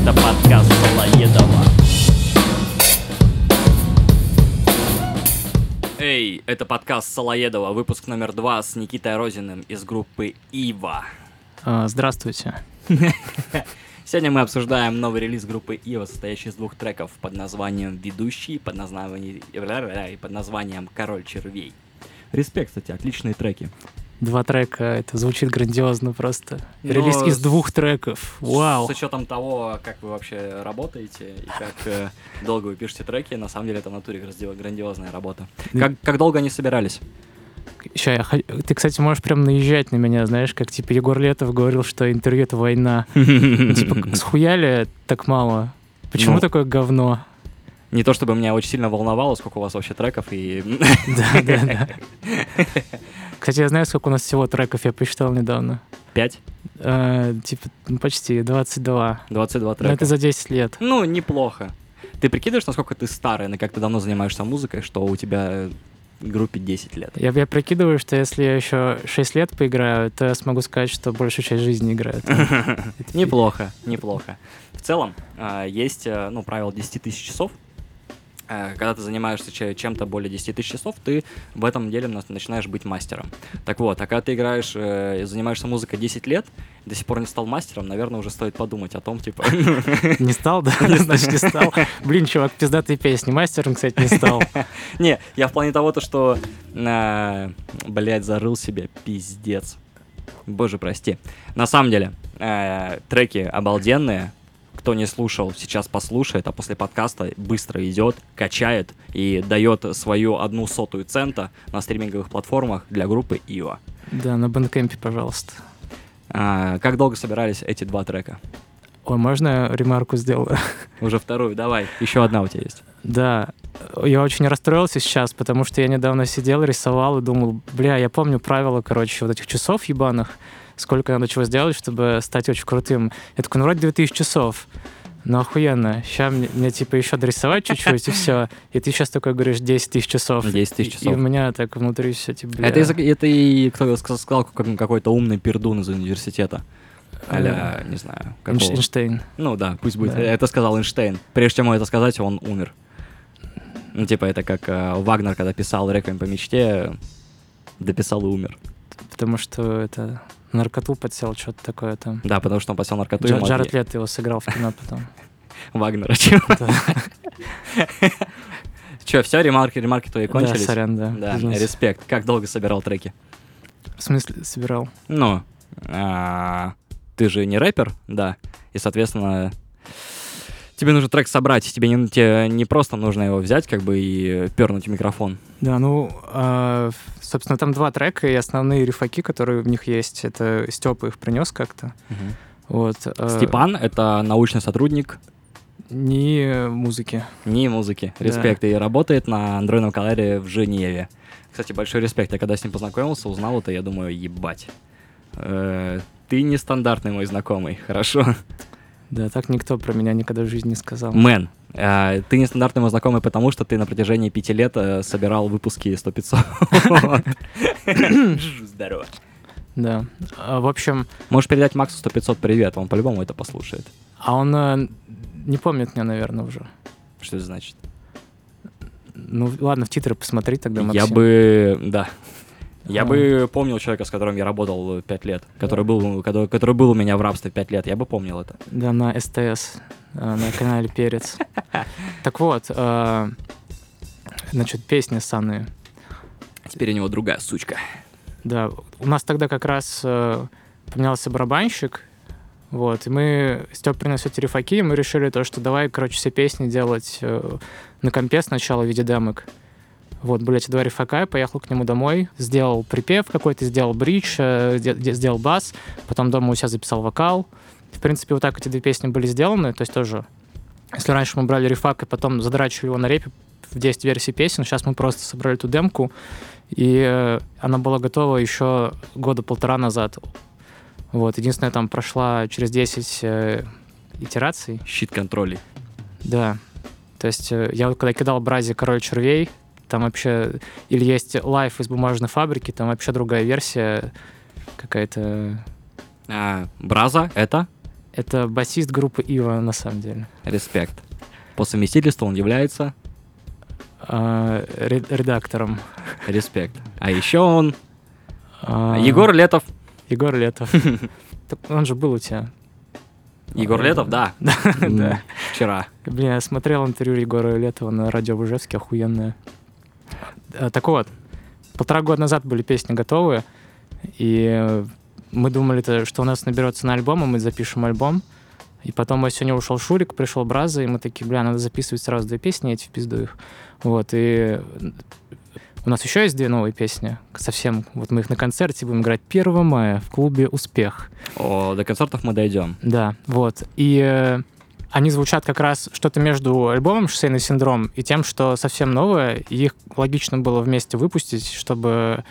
Это подкаст Солоедова. Эй, это подкаст Солоедова, выпуск номер два с Никитой Розиным из группы Ива. А, Здравствуйте. Сегодня мы обсуждаем новый релиз группы Ива, состоящий из двух треков под названием «Ведущий» под названием... и под названием «Король червей». Респект, кстати, отличные треки. Два трека, это звучит грандиозно просто. Но Релиз из двух треков. Вау. С учетом того, как вы вообще работаете и как э, долго вы пишете треки, на самом деле это в натуре грандио- грандиозная работа. Как, как долго они собирались? Ща, я Ты, кстати, можешь прям наезжать на меня, знаешь, как типа Егор Летов говорил, что интервью — это война. Ну, Типа, схуяли так мало? Почему Ну. такое говно? Не то чтобы меня очень сильно волновало, сколько у вас вообще треков, и Да, да, да. Кстати, я знаю, сколько у нас всего треков, я посчитал недавно. 5, Э, Типа, ну, почти, 22. 22 Но трека. это за 10 лет. Ну, неплохо. Ты прикидываешь, насколько ты старый, на как ты давно занимаешься музыкой, что у тебя группе 10 лет? Я, я прикидываю, что если я еще 6 лет поиграю, то я смогу сказать, что большую часть жизни играю. Неплохо, неплохо. В целом, а, есть, э, ну, правило 10 тысяч часов. Э, Когда ты занимаешься че- чем-то более 10 тысяч часов, ты в этом деле на- начинаешь быть мастером. Так вот, а когда ты играешь, э, занимаешься музыкой 10 лет, до сих пор не стал мастером, наверное, уже стоит подумать о том, типа... Не стал, да? Значит, не стал. Блин, чувак, пиздатые песни. Мастером, кстати, не стал. Не, я в плане того, то, что, э, блядь, зарыл себе пиздец. Боже, прости. На самом деле, треки обалденные. Кто не слушал, сейчас послушает, а после подкаста быстро идет, качает и дает свою одну сотую цента на стриминговых платформах для группы Ива. Да, на бэндкэмпе, пожалуйста. А, как долго собирались эти два трека? Ой, можно я ремарку сделаю? Уже вторую, давай. Еще одна у тебя есть. Да, я очень расстроился сейчас, потому что я недавно сидел, рисовал и думал, бля, я помню правила, короче, вот этих часов ебаных, сколько надо чего сделать, чтобы стать очень крутым. Я такой, ну, вроде 2000 часов. Ну, охуенно. Сейчас мне, мне, типа, еще дорисовать чуть-чуть, и все. И ты сейчас такой говоришь 10 тысяч часов. 10 тысяч И- И часов. у меня так внутри все, типа, бля. Это, из- это и кто сказал, как- какой-то умный пердун из университета. Аля, не знаю, какого. Эйнштейн. Ну да, пусть будет. Да. Это сказал Эйнштейн. Прежде чем ему это сказать, он умер. Ну, типа, это как э, Вагнер, когда писал «Реквием по мечте», дописал и умер. Потому что это наркоту подсел, что-то такое там. Да, потому что он посел наркоту. ему Джаред Лето его сыграл в кино потом. Вагнера. Да. Че, все, ремарки, ремарки твои Да, кончились? сорян, да. Да, Извините. респект. Как долго собирал треки? В смысле, собирал? Ну, а, ты же не рэпер, да, и, соответственно, тебе нужно трек собрать, тебе не, тебе не просто нужно его взять, как бы, и пернуть в микрофон. Да, ну, а, собственно, там два трека, и основные рифаки, которые в них есть, это Степа их принес как-то. Вот. а, Степан — это научный сотрудник Не музыки. не музыки, Да. респект, и работает на адронном коллайдере в Женеве. Кстати, большой респект, я когда с ним познакомился, узнал это, я думаю, ебать. Э, ты нестандартный мой знакомый, хорошо? Да, так никто про меня никогда в жизни не сказал. Man, э, ты нестандартный мой знакомый, потому что ты на протяжении пяти лет э, собирал выпуски 100 500 Здорово. Да. А, в общем, Можешь передать Максу 100 500 привет, он по-любому это послушает. а он э, не помнит меня, наверное, уже. Что это значит? Ну, ладно, в титры посмотри тогда, Я Максим. бы, да. Я бы помнил человека, с которым я работал 5 лет, который был, который, который был у меня в рабстве 5 лет, я бы помнил это. Да, на СТС, э, на канале Перец. Так вот, э, значит, песни Саны. Теперь у него другая сучка. Да, у нас тогда как раз э, поменялся барабанщик, вот, и мы, Степ принес эти рифаки, и мы решили то, что давай, короче, все песни делать на компе сначала в виде демок. Вот, эти два рифака, я поехал к нему домой, сделал припев какой-то, сделал бридж, э, де- де- сделал бас, потом дома у себя записал вокал. В принципе, вот так эти две песни были сделаны, то есть тоже, если раньше мы брали рифак и потом задрачивали его на репе в 10 версий песен, сейчас мы просто собрали эту демку, и э, она была готова еще года полтора назад. Вот, единственное, там прошла через 10 э, итераций. Щит контролей. Да. То есть э, я вот когда кидал Бразе «Король червей», там вообще... Или есть лайф из бумажной фабрики, там вообще другая версия какая-то... А, Браза это? Это басист группы Ива, на самом деле. Респект. По совместительству он является А, ре- редактором. респект. А еще он А, Егор Летов. Егор Летов. Он же был у тебя. Егор Летов, да. Да. Вчера. Блин, я смотрел интервью Егора Летова на радио в Ижевске, охуенное. А, Так вот, полтора года назад были песни готовы, и э, мы думали, то, что у нас наберется на альбом, и мы запишем альбом. И потом осенью ушел Шурик, пришел Браза, и мы такие, бля, надо записывать сразу две песни, эти в пизду их. Вот, и у нас еще есть две новые песни, совсем, вот мы их на концерте будем играть 1 мая в клубе «Успех». О, до концертов мы дойдем. Да, вот. И э, они звучат как раз что-то между альбомом «Шоссейный синдром» и тем, что совсем новое, и их логично было вместе выпустить, чтобы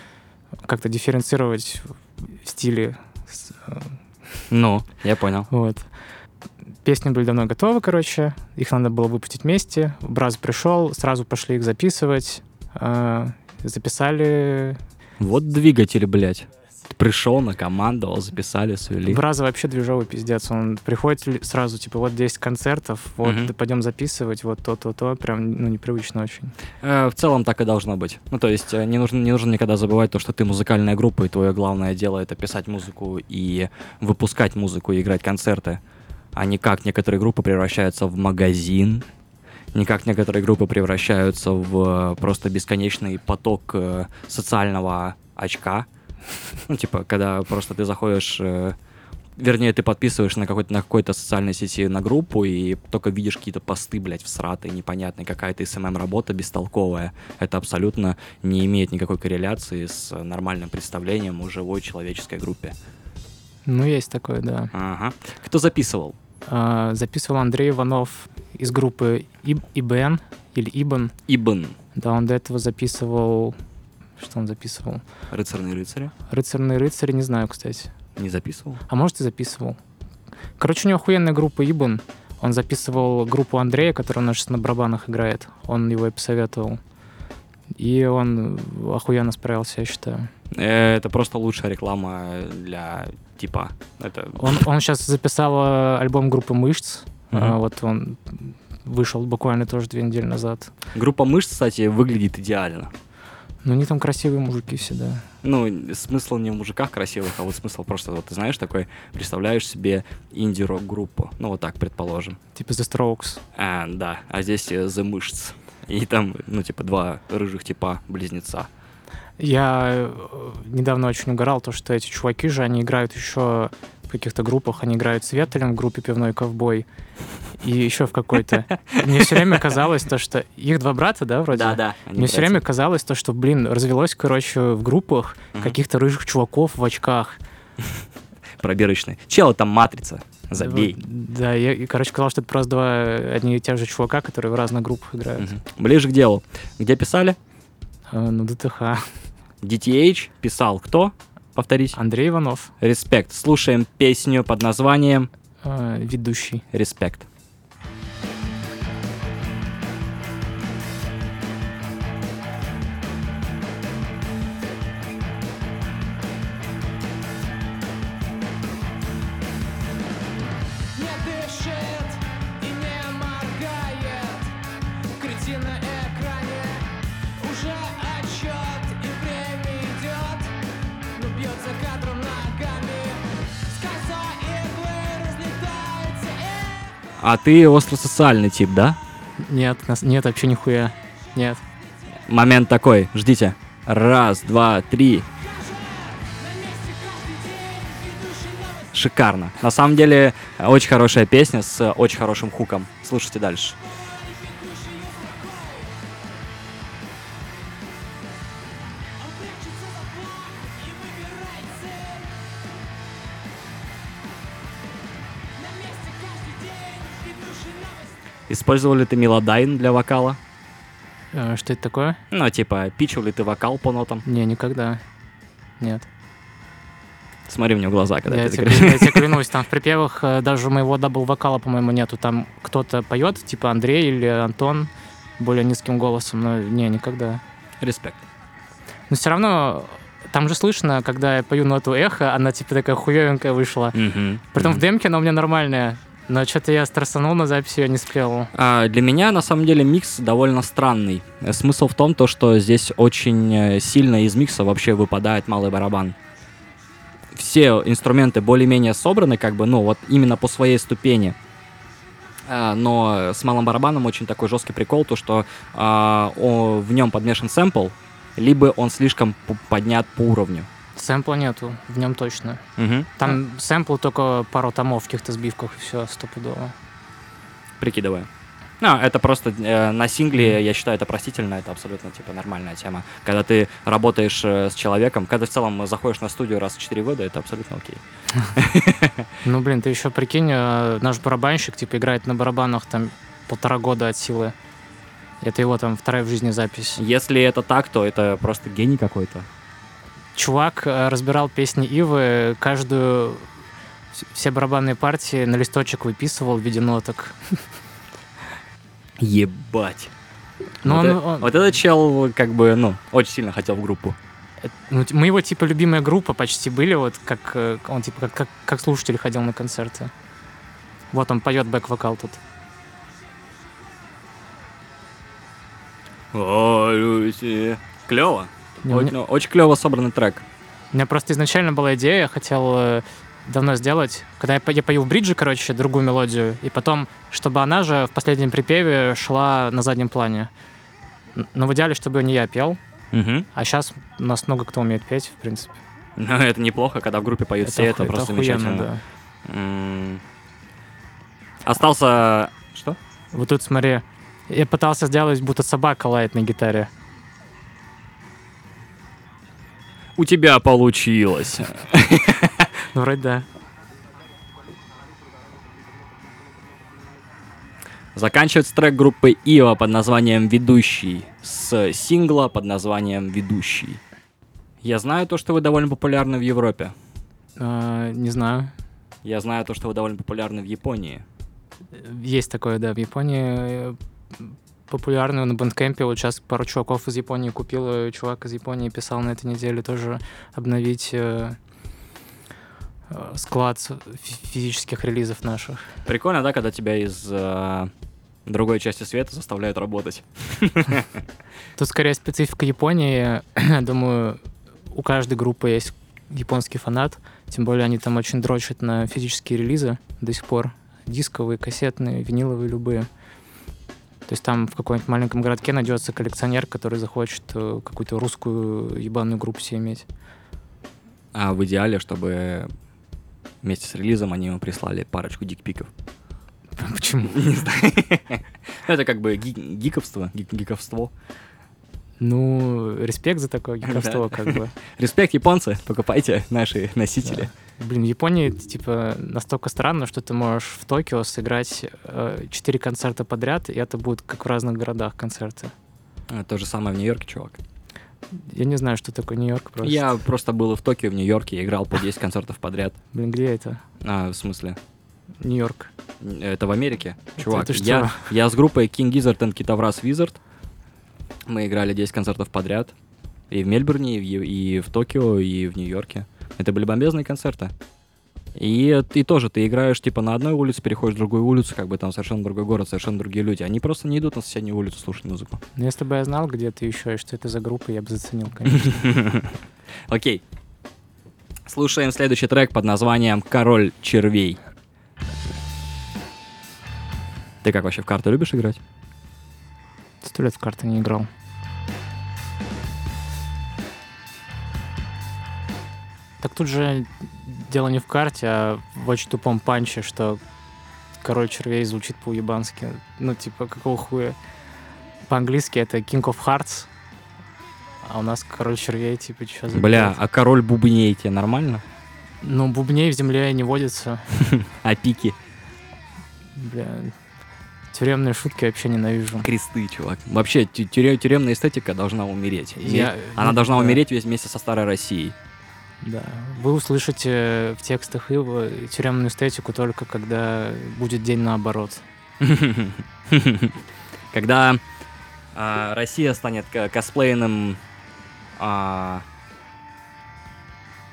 как-то дифференцировать стили. Э, Ну, я понял. Вот. Песни были давно готовы, короче. Их надо было выпустить вместе. Браз пришел, сразу пошли их записывать. э, записали. Вот двигатель, блядь. Пришел, накомандовал, записали, свели. Браза вообще движовый пиздец. Он приходит сразу, типа, вот 10 концертов, вот да пойдем записывать, вот то-то-то. Прям, ну, непривычно очень. Э, в целом так и должно быть. Ну, то есть э, не нужно, не нужно никогда забывать то, что ты музыкальная группа, и твое главное дело это писать музыку и выпускать музыку и играть концерты, а не как некоторые группы превращаются в магазин, не как некоторые группы превращаются в э, просто бесконечный поток э, социального очка. Ну, типа, когда просто ты заходишь э, Вернее, ты подписываешь на, какой-то, на какой-то социальной сети на группу и только видишь какие-то посты, блядь, всратые, непонятные, какая-то СММ-работа бестолковая. Это абсолютно не имеет никакой корреляции с нормальным представлением о живой человеческой группе. Ну, есть такое, да. Ага. Кто записывал? А, записывал Андрей Иванов из группы Иб- ИБН или Ибн. Ибн. Да, он до этого записывал... Что он записывал? Рыцарные рыцари. «Рыцарные рыцари», не знаю, кстати. Не записывал. А может, и записывал. Короче, у него охуенная группа Ибн. Он записывал группу Андрея, которая у нас сейчас на барабанах играет. Он его и посоветовал. И он охуенно справился, я считаю. Это просто лучшая реклама для типа. Это Он, он сейчас записал э, альбом группы «Мышц». Мгм. А, Вот он вышел буквально тоже две недели назад. группа мышц, кстати, выглядит идеально. Ну, они там красивые мужики всегда. Ну, смысл не в мужиках красивых, а вот смысл просто, вот ты знаешь, такой, представляешь себе инди-рок-группу. Ну, вот так, предположим. Типа The Strokes. А, да, а здесь э, The Мышц. И там, ну, типа, два рыжих типа близнеца. Я э, недавно очень угорал, то, что эти чуваки же, они играют еще в каких-то группах, они играют с Ветелем в группе «Пивной ковбой», и еще в какой-то. Мне все время казалось то, что... Их два брата, да, вроде? Да-да. Мне все время казалось то, что, блин, развелось, короче, в группах каких-то рыжих чуваков в очках. Пробирочный. Чел, там матрица. Забей. Да, я, короче, сказал, что это просто два одни и тех же чувака, которые в разных группах играют. Ближе к делу. Где писали? Э, ну, ДТХ. DTH писал кто? Повторить. Андрей Иванов, Респект. Слушаем песню под названием э, ведущий. Респект. А ты остросоциальный тип, да? Нет, нас- нет, вообще нихуя. Нет. Момент такой. Ждите. Раз, два, три. Шикарно. На самом деле, э, очень хорошая песня с э, очень хорошим хуком. Слушайте дальше. Использовал ли ты Melodyne для вокала? Э, что это такое? Ну, типа, пичил ли ты вокал по нотам? Не, никогда. Нет. Смотри мне в глаза, когда Я ты тебе, я тебе клянусь, там в припевах э, даже у моего double -вокала, по-моему, нету. Там кто-то поет, типа Андрей или Антон, более низким голосом, но не, никогда. Респект. Но все равно там же слышно, когда я пою ноту эхо, она типа такая хуевенькая вышла. Мгм. Притом в Мгм. демке она у меня нормальная. Но что-то я стрессанул на записи, я не спел. А, Для меня, на самом деле, микс довольно странный. Смысл в том, то, что здесь очень э, сильно из микса вообще выпадает малый барабан. Все инструменты более-менее собраны, как бы, ну, вот именно по своей ступени. А, Но с малым барабаном очень такой жесткий прикол, то что а, о- в нем подмешан сэмпл, либо он слишком поднят по уровню. Сэмпла нету, в нем точно. Там сэмпл только пару томов в каких-то сбивках, и все, стопудово. прикидываю. Ну, это просто э, на сингле, я считаю, это простительно, это абсолютно, типа, нормальная тема. Когда ты работаешь э, с человеком, когда в целом заходишь на студию раз в 4 года, это абсолютно окей. Ну, блин, ты еще прикинь, э, наш барабанщик, типа, играет на барабанах там полтора года от силы. Это его там вторая в жизни запись. Если это так, то это просто гений какой-то. Чувак э, разбирал песни Ивы, каждую вс- все барабанные партии на листочек выписывал в виде ноток. Ебать. Но вот, он- э- он- вот этот чел, как бы, ну, очень сильно хотел в группу. Э, ну, мы его, типа, любимая группа почти были, вот как э, он, типа, как, как, как слушатель ходил на концерты. Вот он поет бэк-вокал тут. Клево. Не, у, ну, Очень клево собранный трек. у меня просто изначально была идея, я хотел э, давно сделать, когда я, я пою в бридже, короче, другую мелодию, и потом, чтобы она же в последнем припеве шла на заднем плане. Но в идеале, чтобы не я пел, Мгм. а сейчас у нас много кто умеет петь, в принципе. Ну, это неплохо, когда в группе поют все, это оху- просто охуенно, замечательно. да. Остался... Что? Вот тут смотри, я пытался сделать, будто собака лает на гитаре. У тебя получилось. Ну, вроде да. Заканчивается трек группы Ива под названием «Ведущий» с сингла под названием «Ведущий». Я знаю то, что вы довольно популярны в Европе. А, не знаю. Я знаю то, что вы довольно популярны в Японии. Есть такое, да, в Японии популярную на бандкемпе. Вот сейчас пару чуваков из Японии купил. Чувак из Японии писал на этой неделе тоже обновить э, э, склад фи- физических релизов наших. Прикольно, да, когда тебя из э, другой части света заставляют работать. Тут скорее специфика Японии. Думаю, у каждой группы есть японский фанат. Тем более они там очень дрочат на физические релизы до сих пор. Дисковые, кассетные, виниловые, любые. То есть там в каком-нибудь маленьком городке найдется коллекционер, который захочет э, какую-то русскую ебаную группу себе иметь. А в идеале, чтобы вместе с релизом они ему прислали парочку дикпиков. Почему? Не знаю. Это как бы ги- гиковство, гик- гиковство. Ну, респект за такое гиковство, как бы. Респект, японцы, покупайте наши носители. Блин, в Японии, типа, настолько странно, что ты можешь в Токио сыграть э, четыре концерта подряд, и это будет как в разных городах концерты. А, То же самое в Нью-Йорке, чувак. Я не знаю, что такое Нью-Йорк просто. Я просто был в Токио, в Нью-Йорке, и играл по 10 концертов подряд. Блин, где это? А, в смысле? Нью-Йорк. Это в Америке? Чувак, это что? я, я с группой King Gizzard and Kitavras Wizard. Мы играли 10 концертов подряд. И в Мельбурне, и в, и Токио, и в Нью-Йорке. Это были бомбезные концерты. И ты тоже, ты играешь типа на одной улице, переходишь в другую улицу, как бы там совершенно другой город, совершенно другие люди. Они просто не идут на соседнюю улицу слушать музыку. Но если бы я знал, где ты еще и что это за группа, я бы заценил, конечно. Окей. Слушаем следующий трек под названием «Король червей». Ты как вообще в карты любишь играть? Сто лет в карты не играл. Так тут же дело не в карте, а в очень тупом панче, что король червей звучит по-уебански. Ну, типа, какого хуя? По-английски это King of Hearts, а у нас король червей, типа, что за... Бля, а король бубней тебе нормально? Ну, бубней в земле не водится. А пики? Бля, тюремные шутки я вообще ненавижу. Кресты, чувак. Вообще, тю- тюре- тюремная эстетика должна умереть. Я- Она должна да. умереть вместе со старой Россией. Да. Вы услышите в текстах Ива тюремную эстетику только когда будет день наоборот. Когда а, Россия станет ко- косплейным а,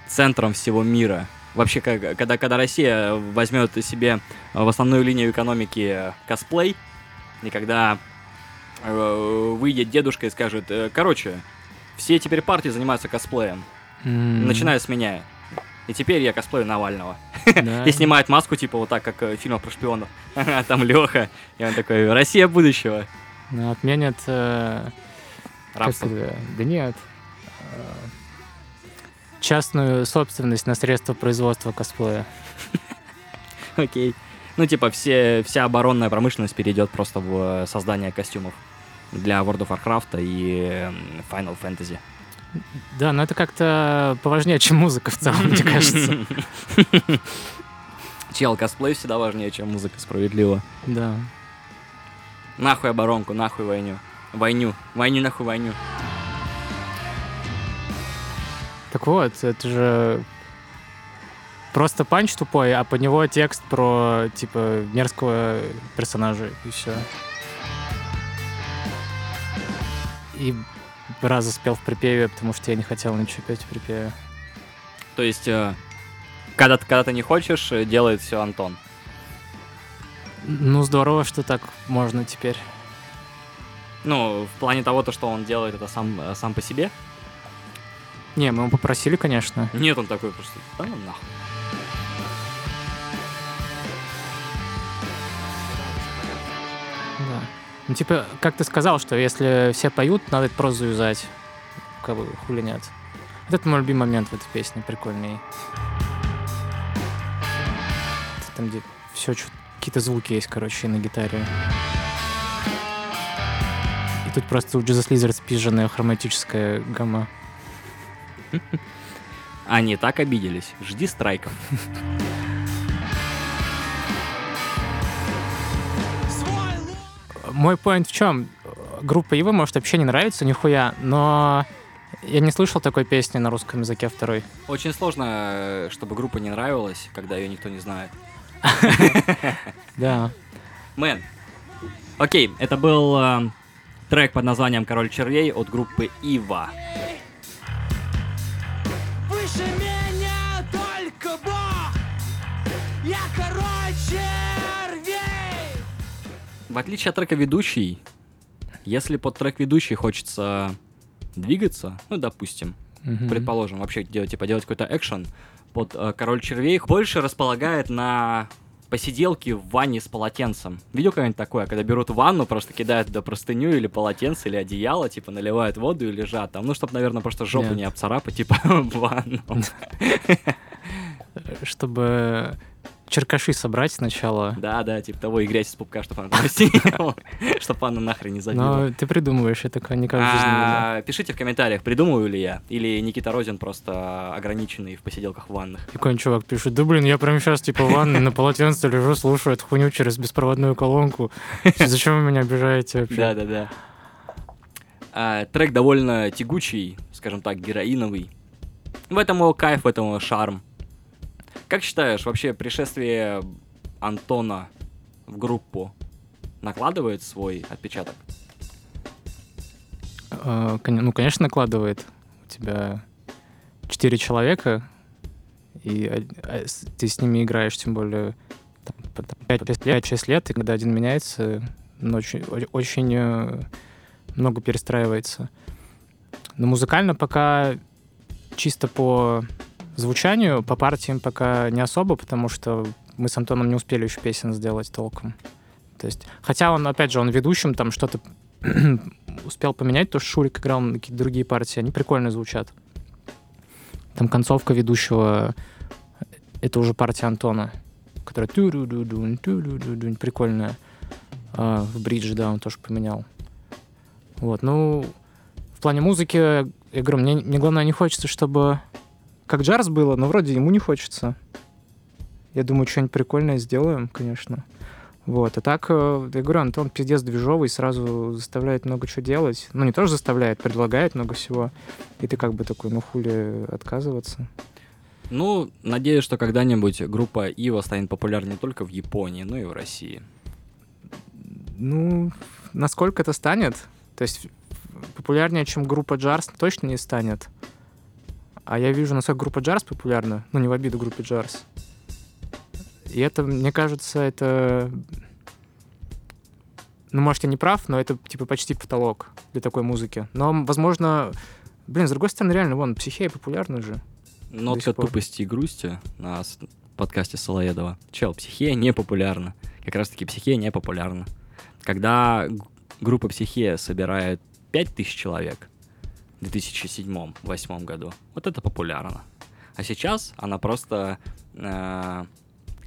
центром всего мира. Вообще, когда, когда Россия возьмет себе в основную линию экономики косплей, и когда э, выйдет дедушка и скажет, «Э, короче, все теперь партии занимаются косплеем, М, начиная с меня. И теперь я косплею Навального. да. И снимает маску, типа, вот так, как э, в фильмах про шпионов. А Там Леха. И он такой, Россия будущего. Ну, Отменят... э, Рабство. Да нет. Частную собственность на средства производства косплея. Окей. Ну, типа, все, вся оборонная промышленность перейдет просто в э, создание костюмов для World of Warcraft и м, Final Fantasy. Да, но это как-то поважнее, чем музыка в целом, мне кажется. Чел, косплей всегда важнее, чем музыка, справедливо. Да. Нахуй оборонку, нахуй войну. Войну. Войну, нахуй войну. Так вот, это же просто панч тупой, а под него текст про, типа, мерзкого персонажа, и все. И раза спел в припеве, потому что я не хотел ничего петь в припеве. То есть, э, когда, ты- когда ты не хочешь, э, делает все Антон. Ну, здорово, что так можно теперь. Ну, в плане того, то, что он делает это сам, э, сам по себе. Не, мы его попросили, конечно. Нет, он такой просто, да ну нахуй. Да. Ну, типа, как ты сказал, что если все поют, надо это просто завязать. Как бы, хули нет. Вот это мой любимый момент в этой песне, прикольный. Это Там, где все, какие-то звуки есть, короче, и на гитаре. И тут просто у Jesus Lizard спиженная хроматическая гамма. Они так обиделись. Жди страйков. Мой поинт в чем? Группа Ива может вообще не нравится, нихуя, но я не слышал такой песни на русском языке второй. Очень сложно, э, чтобы группа не нравилась, когда ее никто не знает. Да. Мэн. Окей, это был э, трек под названием «Король червей» от группы Ива. выше Я король червей. В отличие от трека «Ведущий», если под трек «Ведущий» хочется двигаться, ну, допустим, Мгм. предположим, вообще делать, типа, делать какой-то экшен, под э, «Король червей» больше располагает на посиделки в ванне с полотенцем. Видел когда-нибудь такое, когда берут ванну, просто кидают туда простыню или полотенце, или одеяло, типа, наливают воду и лежат там, ну, чтобы, наверное, просто жопу Нет. не обцарапать, типа, в ванну. Чтобы черкаши собрать сначала. Да, да, типа того, и грязь из пупка, чтобы она чтобы она нахрен не забила. Но ты придумываешь, я такое никак в жизни. А, Пишите в комментариях, придумываю ли я, или Никита Розин просто ограниченный в посиделках в ваннах. И какой-нибудь чувак пишет, да блин, я прямо сейчас типа в ванной на полотенце лежу, слушаю эту хуйню через беспроводную колонку. Зачем вы меня обижаете вообще? Да-да-да. А, Трек довольно тягучий, скажем так, героиновый. В этом его кайф, в этом его шарм. Как считаешь, вообще пришествие Антона в группу накладывает свой отпечаток? Кон- Ну, конечно, накладывает. У тебя четыре человека, и а ты с ними играешь, тем более 5-6 лет, и когда один меняется, очень, очень э, много перестраивается. Но музыкально пока чисто по звучанию, по партиям пока не особо, потому что мы с Антоном не успели еще песен сделать толком. То есть, хотя он, опять же, он ведущим там что-то успел поменять, то что Шурик играл на какие-то другие партии, они прикольно звучат. Там концовка ведущего, это уже партия Антона, которая прикольная. А, в бридже, да, он тоже поменял. Вот, ну, в плане музыки, я говорю, мне, мне главное не хочется, чтобы как джарс было, но вроде ему не хочется. Я думаю, что-нибудь прикольное сделаем, конечно. Вот, а так, э, я говорю, Антон пиздец движовый, сразу заставляет много чего делать. Ну, не тоже заставляет, предлагает много всего. И ты как бы такой, ну, хули отказываться. Ну, надеюсь, что когда-нибудь группа Ива станет популярной не только в Японии, но и в России. Ну, насколько это станет? То есть популярнее, чем группа Джарс, точно не станет. А я вижу, насколько группа Джарс популярна. Ну, не в обиду группе Джарс. И это, мне кажется, это... Ну, может, я не прав, но это, типа, почти потолок для такой музыки. Но, возможно... Блин, с другой стороны, реально, вон, психея популярна же. Нотка тупости и грусти на подкасте Солоедова. Чел, психея не популярна. Как раз таки психея не популярна. Когда группа психея собирает 5000 человек в 2007-2008 году, вот это популярно. А сейчас она просто э,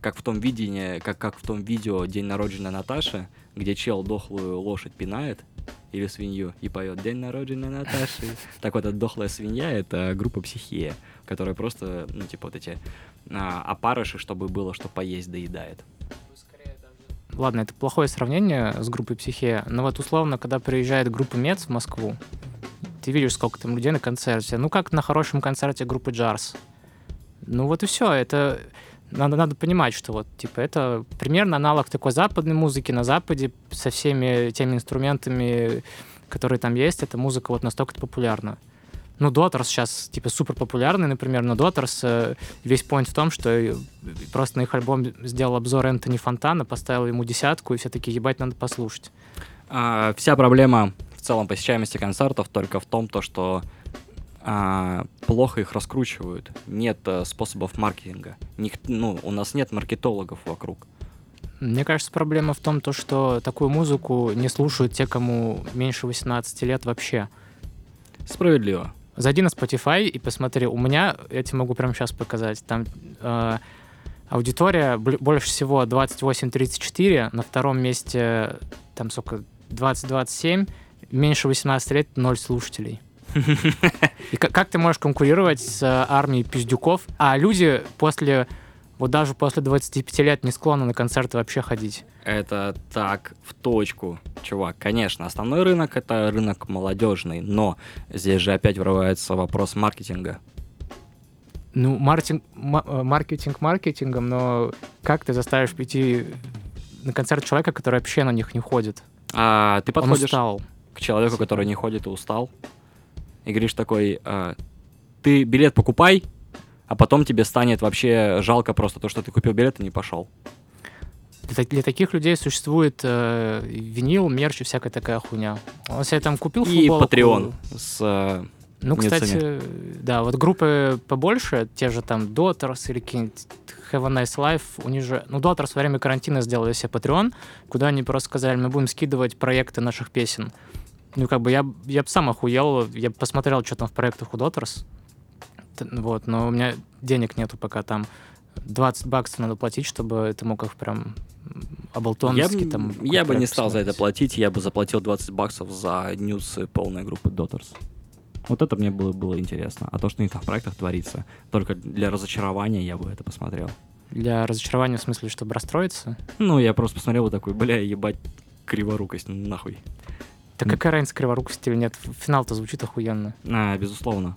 как в том видении, как, как в том видео День народжения Наташи, где чел дохлую лошадь пинает или свинью и поет День народжения Наташи. Так вот, эта дохлая свинья — это группа психея, которая просто, ну, типа вот эти а, опарыши, чтобы было что поесть, доедает. Ладно, это плохое сравнение с группой Психея, но вот условно, когда приезжает группа Мец в Москву, ты видишь, сколько там людей на концерте. Ну, как на хорошем концерте группы Джарс. Ну, вот и все. Это надо, надо понимать, что вот, типа, это примерно аналог такой западной музыки на Западе со всеми теми инструментами, которые там есть. Эта музыка вот настолько популярна. Ну, Дотерс сейчас, типа, супер популярный, например, но Дотерс весь point в том, что э, просто на их альбом сделал обзор Энтони Фонтана, поставил ему десятку, и все таки ебать, надо послушать. А, вся проблема в целом посещаемости концертов только в том, то, что а, плохо их раскручивают. Нет э, способов маркетинга. Ник- ну, у нас нет маркетологов вокруг. Мне кажется, проблема в том, то, что такую музыку не слушают те, кому меньше 18 лет вообще. Справедливо. Зайди на Spotify и посмотри. У меня, я тебе могу прямо сейчас показать, там э, аудитория больше всего 28-34, на втором месте там сколько, 20-27, меньше 18 лет 0 слушателей. И как, как ты можешь конкурировать с э, армией пиздюков? А люди после, вот даже после 25 лет не склонны на концерты вообще ходить. Это так, в точку, чувак. Конечно, основной рынок — это рынок молодежный, но здесь же опять врывается вопрос маркетинга. Ну, маркетинг, ма- э, маркетинг маркетингом, но как ты заставишь прийти на концерт человека, который вообще на них не ходит? А ты Он подходишь устал. К человеку, который не ходит и устал, и говоришь такой, а, ты билет покупай, а потом тебе станет вообще жалко просто то, что ты купил билет и не пошел. Для, для таких людей существует э, винил, мерч и всякая такая хуйня. Он себе там купил И футболку. Patreon с... э, Ну, кстати, цене. да, вот группы побольше, те же там Daughters или какие-нибудь Have a Nice Life, у них же... Ну, Daughters во время карантина сделали себе Patreon, куда они просто сказали, мы будем скидывать проекты наших песен. Ну, как бы я, я бы сам охуел, я посмотрел, что там в проектах у. Т- Вот, но у меня денег нету пока там. 20 баксов надо платить, чтобы ты мог их прям Я, б- там... я бы не стал за это платить, я бы заплатил 20 баксов за ньюсы полной группы Дотерс. Вот это мне было, было интересно. А то, что у них там в проектах творится, только для разочарования я бы это посмотрел. Для разочарования в смысле, чтобы расстроиться? Ну, я просто посмотрел вот такой, бля, ебать, криворукость, нахуй. М. какая разница, криворукость или нет? Финал-то звучит охуенно. А, безусловно.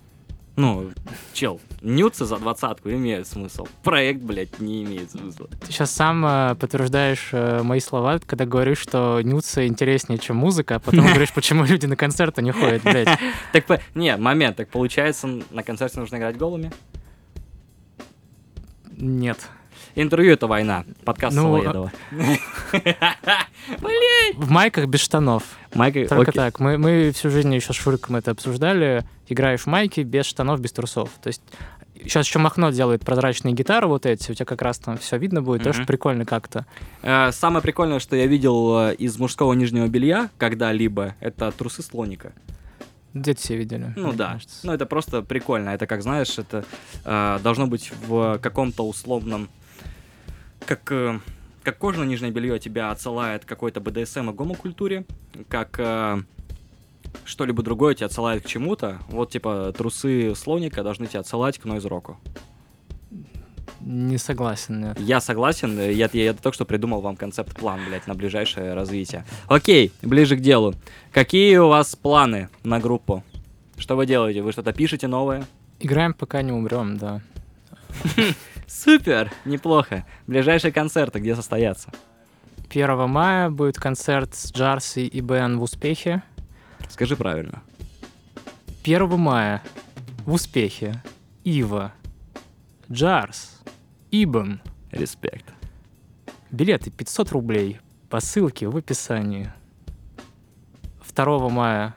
Ну, чел, нюцы за двадцатку имеют смысл. Проект, блядь, не имеет смысла. Ты сейчас сам э, подтверждаешь э, мои слова, когда говоришь, что нюцы интереснее, чем музыка, а потом говоришь, почему люди на концерты не ходят, блядь. Так, не, момент, так получается, на концерте нужно играть голыми? Нет. Интервью — это война. Подкаст Ну, Солоедова. В майках без штанов. Майк, Только так. Мы, мы всю жизнь еще с Шуриком это обсуждали. Играешь в майке без штанов, без трусов. То есть сейчас еще Махно делает прозрачные гитары вот эти, у тебя как раз там все видно будет, тоже Мгм. прикольно как-то. Э, Самое прикольное, что я видел э, из мужского нижнего белья когда-либо, это трусы слоника. Где все видели? Ну да. кажется. Ну это просто прикольно. Это как знаешь, это э, должно быть в каком-то условном, как э, как кожаное нижнее белье тебя отсылает к какой-то БДСМ и гомокультуре, как э, что-либо другое тебя отсылает к чему-то. Вот типа трусы слоника должны тебя отсылать к нойз-року. Не согласен, нет. Я согласен, э, я, я только что придумал вам концепт-план, блядь, на ближайшее развитие. Окей, ближе к делу. Какие у вас планы на группу? Что вы делаете? Вы что-то пишете новое? Играем, пока не умрем, да. Супер, неплохо. Ближайшие концерты где состоятся? 1 мая будет концерт с Джарси и Бен в успехе. Скажи правильно. 1 мая в успехе. Ива, Джарс, Ибн. Респект. Билеты 500 рублей по ссылке в описании. 2 мая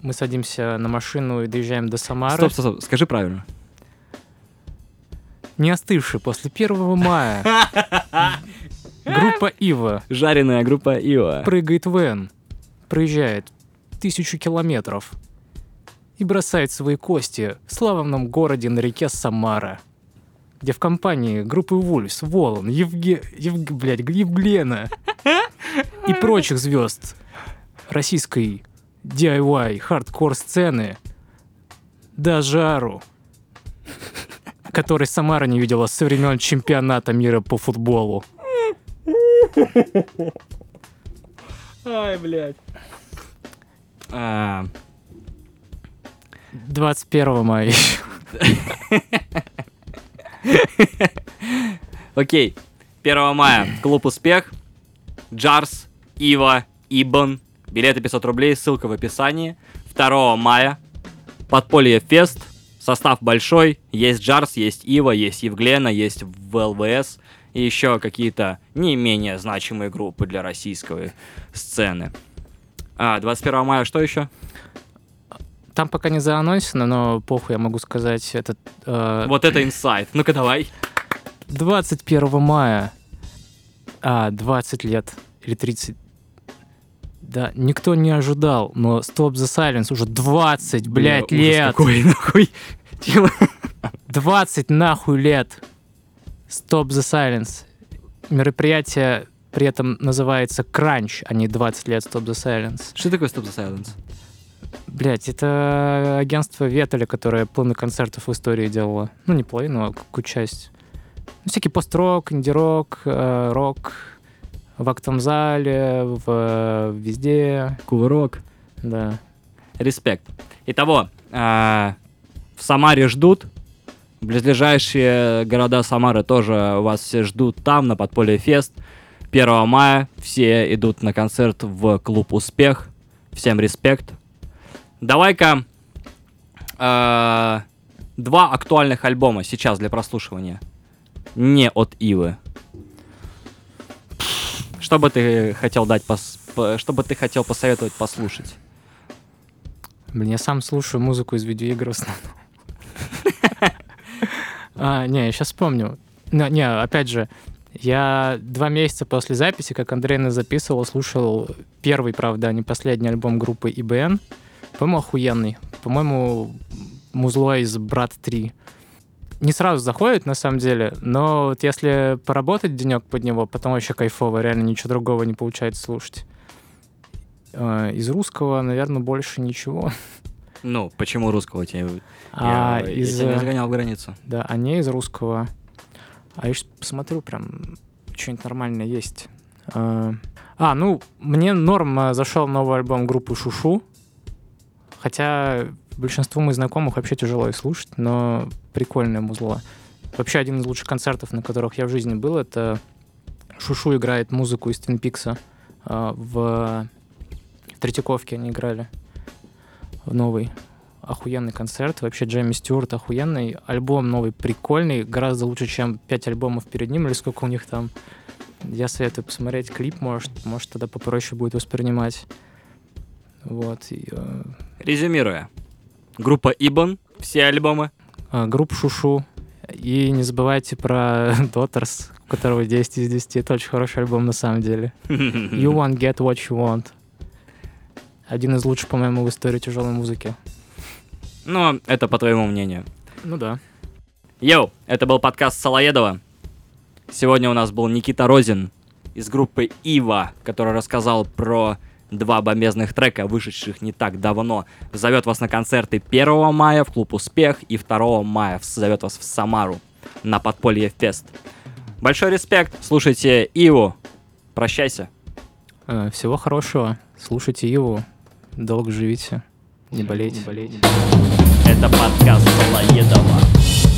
мы садимся на машину и доезжаем до Самары. Стоп, стоп, стоп, скажи правильно. Не остывший после 1 мая. Группа Ива Жареная группа Ива. прыгает в Н, проезжает тысячу километров и бросает свои кости в славном городе на реке Самара, где в компании группы Вульс, Волан, Евге... Евг... блядь, Евглена и прочих звезд российской DIY хардкор сцены до жару, который Самара не видела со времен чемпионата мира по футболу. Ай, блядь. А, 21 мая. Окей. 1 мая. Клуб Успех. Джарс, Ива, Ибн. Билеты 500 рублей, ссылка в описании. 2 мая. Подполье Фест. Состав большой. Есть Джарс, есть Ива, есть Евглена, есть ВЛВС. И еще какие-то не менее значимые группы для российской сцены. А, 21 мая что еще? Там пока не заанонсено, но похуй, я могу сказать. Это э, Вот это инсайт. Ну-ка давай. 21 мая. А, 20 лет. Или 30. Да, никто не ожидал, но Stop the Silence уже 20, блядь, Бля, лет. какой, нахуй. Типа, 20 нахуй лет. Stop the Silence. Мероприятие при этом называется Crunch, а не 20 лет Stop the Silence. Что такое Stop the Silence? Блять, это агентство Ветеля, которое половину концертов в истории делало. Ну, не половину, а какую часть. Ну, всякий пост-рок, инди-рок, э, рок в актовом зале, в, э, везде, Кувырок. да. Респект. Итого, а, в Самаре ждут. Близлежащие города Самары тоже вас все ждут там, на Подполье Фест. 1 мая все идут на концерт в клуб Успех. Всем респект. Давай-ка а, два актуальных альбома сейчас для прослушивания. Не от Ивы. Что бы ты хотел дать, пос- по- что бы ты хотел посоветовать послушать? Блин, я сам слушаю музыку из видеоигр в. А, не, я сейчас вспомню. Не, опять же, я два месяца после записи, как Андрей нас записывал, слушал первый, правда, а не последний альбом группы IBN. По-моему, охуенный. По-моему, музло из «Брат 3». Не сразу заходит, на самом деле, но вот если поработать денек под него, потом вообще кайфово, реально ничего другого не получается слушать. А, Из русского, наверное, больше ничего. Ну, почему русского тебе? А я, я из, тебя не э, загонял в границу. Да, а не из русского. А я сейчас посмотрю, прям что-нибудь нормальное есть. А, а, ну, мне норм а, зашел новый альбом группы Шушу. Хотя большинству моих знакомых вообще тяжело их слушать, но прикольное музло. Вообще один из лучших концертов, на которых я в жизни был, это Шушу играет музыку из Твин Пикса. А, В Третьяковке они играли. В новый охуенный концерт. Вообще Джейми Стюарт охуенный. Альбом новый прикольный. Гораздо лучше, чем пять альбомов перед ним или сколько у них там. Я советую посмотреть клип, может, может тогда попроще будет воспринимать. Вот. И, э, Резюмируя. Группа Ибн, все альбомы. а, группа Шушу. И не забывайте про Дотерс, у которого 10 из 10. Это очень хороший альбом на самом деле. You won't get what you want. Один из лучших, по-моему, в истории тяжелой музыки. Ну, это по твоему мнению. Ну да. Йоу, это был подкаст Салаедова. Сегодня у нас был Никита Розин из группы Ива, который рассказал про два бомбезных трека, вышедших не так давно. Зовет вас на концерты 1 мая в клуб Успех и 2 мая в- зовет вас в Самару на Подполье Фест. Большой респект, слушайте Иву. Прощайся. Э, Всего хорошего. Слушайте его. Долго живите. Не болейте. Не болейте. Это подкаст Салаедова.